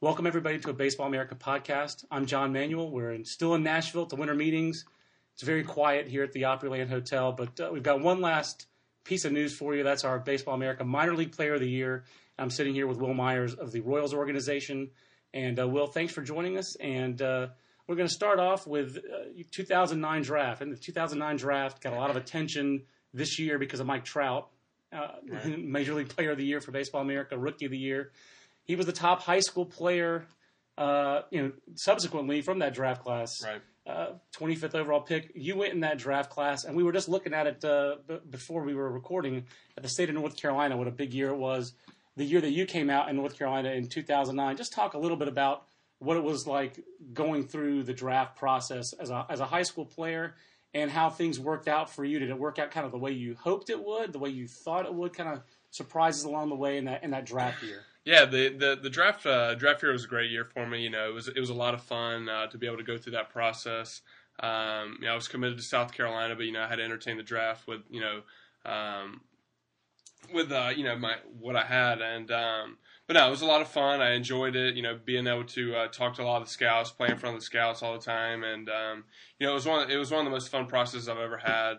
Welcome everybody to a Baseball America podcast. I'm John Manuel. We're in, still in Nashville at the winter meetings. It's very quiet here at the Opryland Hotel, but uh, we've got one last piece of news for you. That's our Baseball America Minor League Player of the Year. I'm sitting here with Wil Myers of the Royals organization. And uh, Wil, thanks for joining us. And uh, we're going to start off with uh, 2009 draft. And the 2009 draft got a lot of attention this year because of Mike Trout, uh, right. Major League Player of the Year for Baseball America, Rookie of the Year. He was the top high school player, uh, you know, subsequently from that draft class. Right. Uh, 25th overall pick. You went in that draft class, and we were just looking at it uh, b- before we were recording at the state of North Carolina. What a big year it was! The year that you came out in North Carolina in 2009. Just talk a little bit about what it was like going through the draft process as a as a high school player, and how things worked out for you. Did it work out kind of the way you hoped it would, the way you thought it would? Kind of surprises along the way in that in that draft year. Yeah, the the, the draft uh, draft year was a great year for me. You know, it was it was a lot of fun uh, to be able to go through that process. Um, you know, I was committed to South Carolina, but you know, I had to entertain the draft with you know, um, with uh, you know my what I had, and um, but no, it was a lot of fun. I enjoyed it. You know, being able to uh, talk to a lot of the scouts, play in front of the scouts all the time, and um, you know, it was one it was one of the most fun processes I've ever had.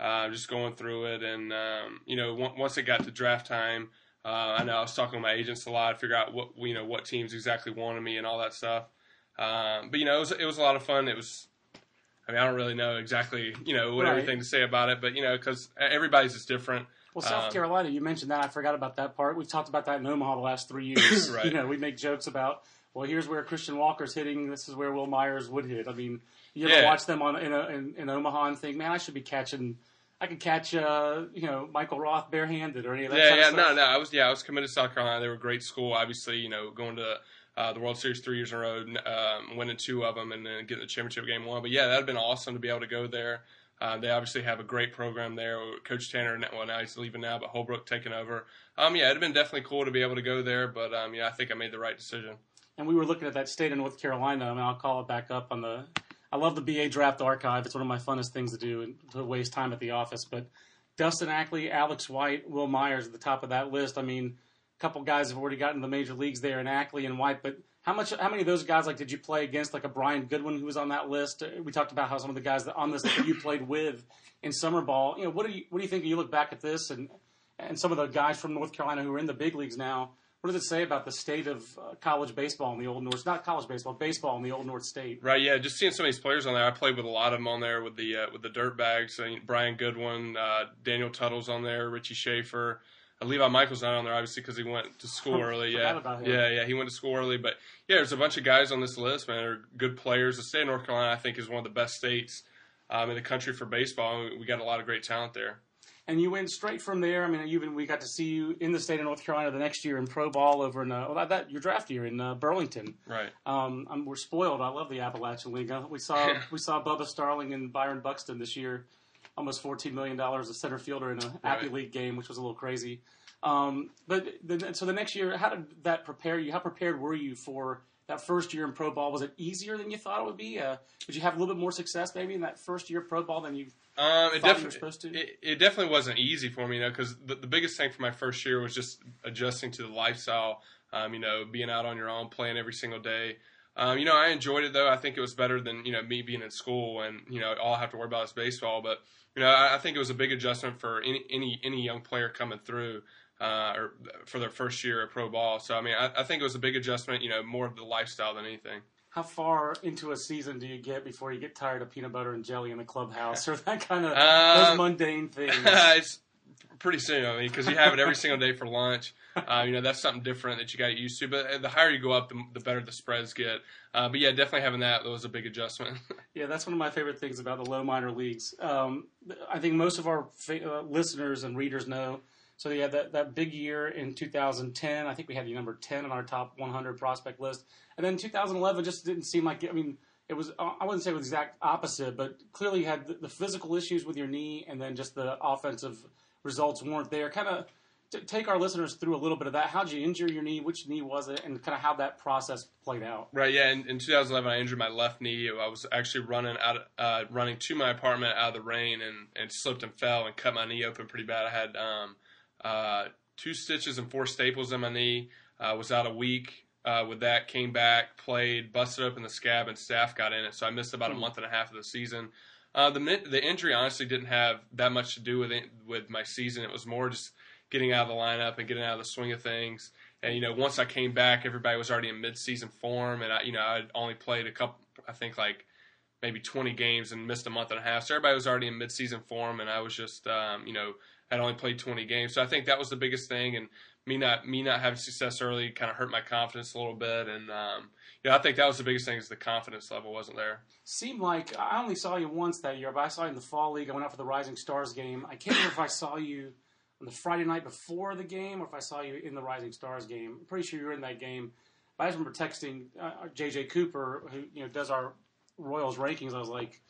Uh, just going through it, and um, you know, once it got to draft time. Uh, I know I was talking to my agents a lot, figure out what you know what teams exactly wanted me and all that stuff. Um, but you know, it was it was a lot of fun. It was, I mean, I don't really know exactly you know what right. everything to say about it, but you know, because everybody's just different. Well, South um, Carolina, you mentioned that. I forgot about that part. We've talked about that in Omaha the last three years. right. You know, we make jokes about, well, here's where Christian Walker's hitting. This is where Wil Myers would hit. I mean, you ever yeah. watch them on in, a, in, in Omaha and think, man, I should be catching I could catch, uh, you know, Michael Roth barehanded or any of that. Yeah, yeah, no, no. I was, yeah, I was committed to South Carolina. They were a great school. Obviously, you know, going to uh, the World Series three years in a row, um, winning two of them, and then getting the championship game one. But yeah, that'd been awesome to be able to go there. Uh, they obviously have a great program there. Coach Tanner, well, now he's leaving now, but Holbrook taking over. Um, yeah, it'd been definitely cool to be able to go there, but um, yeah, I think I made the right decision. And we were looking at that state of North Carolina. I mean, I'll call it back up on the. I love the BA draft archive. It's one of my funnest things to do and to waste time at the office, but Dustin Ackley, Alex White, Wil Myers at the top of that list. I mean, a couple guys have already gotten to the major leagues there and Ackley and White, but how much? How many of those guys like did you play against? Like a Brian Goodwin who was on that list. We talked about how some of the guys that on this that you played with in summer ball. You know, what do you what do you think? You look back at this and and some of the guys from North Carolina who are in the big leagues now. What does it say about the state of uh, college baseball in the Old North? Not college baseball, baseball in the Old North State. Right. Yeah. Just seeing some of these players on there. I played with a lot of them on there with the uh, with the Dirtbags. I mean, Brian Goodwin, uh, Daniel Tuttle's on there, Richie Shaffer. Uh, Levi Michael's not on there obviously because he went to school early. Yeah. Yeah. Yeah. He went to school early, but yeah, there's a bunch of guys on this list. Man, are good players. The state of North Carolina, I think, is one of the best states um, in the country for baseball. We got a lot of great talent there and you went straight from there. I mean, even we got to see you in the state of North Carolina the next year in pro ball over in uh, well, that your draft year in uh, Burlington. Right. Um, I'm, we're spoiled. I love the Appalachian League. Uh, we saw we saw Bubba Starling and Byron Buxton this year, almost 14 million dollars a center fielder in a Appy League game, which was a little crazy. Um, but the, so the next year, how did that prepare you? How prepared were you for that first year in pro ball? Was it easier than you thought it would be? Uh, did you have a little bit more success maybe in that first year pro ball than you um, it definitely it, it, definitely wasn't easy for me, you know, because the, the biggest thing for my first year was just adjusting to the lifestyle. Um, you know, being out on your own, playing every single day. Um, you know, I enjoyed it though. I think it was better than you know me being in school and you know all I have to worry about is baseball. But you know, I, I think it was a big adjustment for any any any young player coming through. Uh, or for their first year at pro ball. So I mean, I, I think it was a big adjustment. You know, more of the lifestyle than anything how far into a season do you get before you get tired of peanut butter and jelly in the clubhouse or that kind of uh, those mundane things? it's pretty soon. I mean, because you have it every single day for lunch. Uh, you know, that's something different that you got used to. But the higher you go up, the, the better the spreads get. Uh, but yeah, definitely having that was a big adjustment. yeah, that's one of my favorite things about the low minor leagues. Um, I think most of our fa- uh, listeners and readers know So yeah, that, that big year in 2010. I think we had the number 10 on our top 100 prospect list. And then 2011 just didn't seem like, I mean, it was, I wouldn't say it was the exact opposite, but clearly you had the, the physical issues with your knee and then just the offensive results weren't there. Kind of take our listeners through a little bit of that. How'd you injure your knee? Which knee was it? And kind of how that process played out. Right. Yeah. In, in 2011, I injured my left knee. I was actually running out, uh, running to my apartment out of the rain, and, and slipped and fell and cut my knee open pretty bad. I had um, uh, two stitches and four staples in my knee. Uh, was out a week uh, with that. Came back, played, busted open the scab, and staph got in it. So I missed about a month and a half of the season. Uh, the the injury honestly didn't have that much to do with it, with my season. It was more just getting out of the lineup and getting out of the swing of things. And you know, once I came back, everybody was already in mid-season form, and I, you know, I only played a couple. I think like maybe 20 games and missed a month and a half. So everybody was already in mid-season form, and I was just, um, you know, I'd only played 20 games. So I think that was the biggest thing, and me not me not having success early kind of hurt my confidence a little bit. And um, know, I think that was the biggest thing is the confidence level wasn't there. Seemed like I only saw you once that year, but I saw you in the fall league. I went out for the Rising Stars game. I can't remember if I saw you on the Friday night before the game or if I saw you in the Rising Stars game. I'm pretty sure you were in that game. But I just remember texting uh, JJ Cooper, who you know does our Royals rankings. I was like,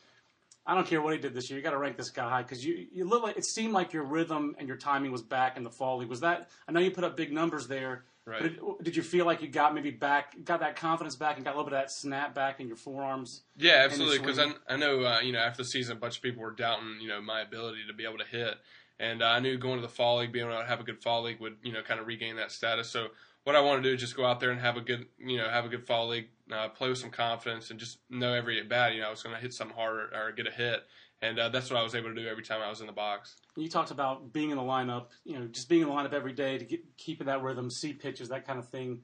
I don't care what he did this year. You got to rank this guy high because you you look like it seemed like your rhythm and your timing was back in the fall league. Was that? I know you put up big numbers there. Right. But did, did you feel like you got maybe back, got that confidence back, and got a little bit of that snap back in your forearms? Yeah, absolutely. Because I, I know uh, you know after the season, a bunch of people were doubting you know my ability to be able to hit, and uh, I knew going to the fall league, being able to have a good fall league would you know kind of regain that status. So what I want to do is just go out there and have a good you know have a good fall league, uh, play with some confidence, and just know every at bat you know I was going to hit something harder or get a hit and uh, that's what I was able to do every time I was in the box. You talked about being in the lineup, you know, just being in the lineup every day to get, keeping that rhythm, see pitches, that kind of thing.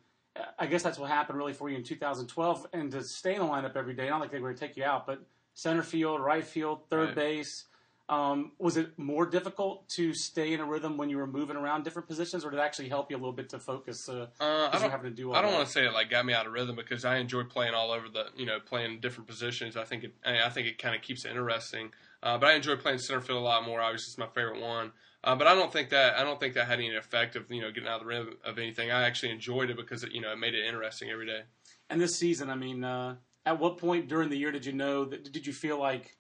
I guess that's what happened really for you in 2012, and to stay in the lineup every day. Not like they were going to take you out, but center field, right field, third Right. base. Um, was it more difficult to stay in a rhythm when you were moving around different positions, or did it actually help you a little bit to focus? Uh, Uh, I don't, to do all I don't want to say it like got me out of rhythm because I enjoy playing all over the, you know, playing different positions. I think it, I I think it kind of keeps it interesting. Uh, but I enjoy playing center field a lot more. Obviously, it's my favorite one. Uh, but I don't think that I don't think that had any effect of you know getting out of the rhythm of anything. I actually enjoyed it because it, you know it made it interesting every day. And this season, I mean, uh, at what point during the year did you know that? Did you feel like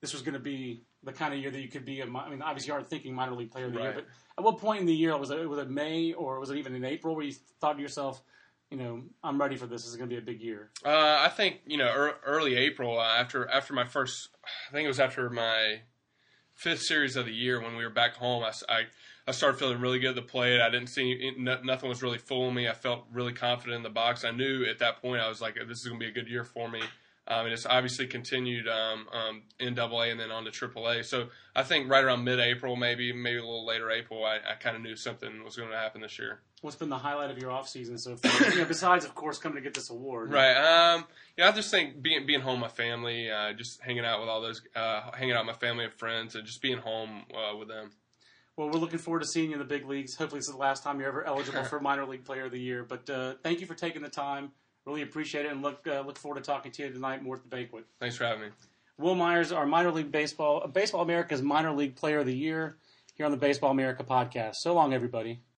this was going to be the kind of year that you could be a? I mean, obviously you aren't thinking minor league player of the year, but at what point in the year was it? Was it May or was it even in April where you thought to yourself, you know, I'm ready for this. This is going to be a big year. Uh, I think you know ear early April uh, after after my first, I think it was after my fifth series of the year when we were back home. I I started feeling really good at the plate. I didn't see no, nothing was really fooling me. I felt really confident in the box. I knew at that point I was like, this is going to be a good year for me. Um, and it's obviously continued um, um, in Double A and then on to Triple A. So I think right around mid-April, maybe maybe a little later April, I, I kind of knew something was going to happen this year. What's been the highlight of your off season so far? you know, besides of course coming to get this award. Right. Um. Yeah. I just think being being home, with my family, uh, just hanging out with all those, uh, hanging out with my family and friends, and just being home uh, with them. Well, we're looking forward to seeing you in the big leagues. Hopefully, this is the last time you're ever eligible for minor league player of the year. But uh, thank you for taking the time. Really appreciate it, and look uh, look forward to talking to you tonight more at the banquet. Thanks for having me. Wil Myers, our minor league baseball, Baseball America's minor league player of the year, here on the Baseball America podcast. So long, everybody.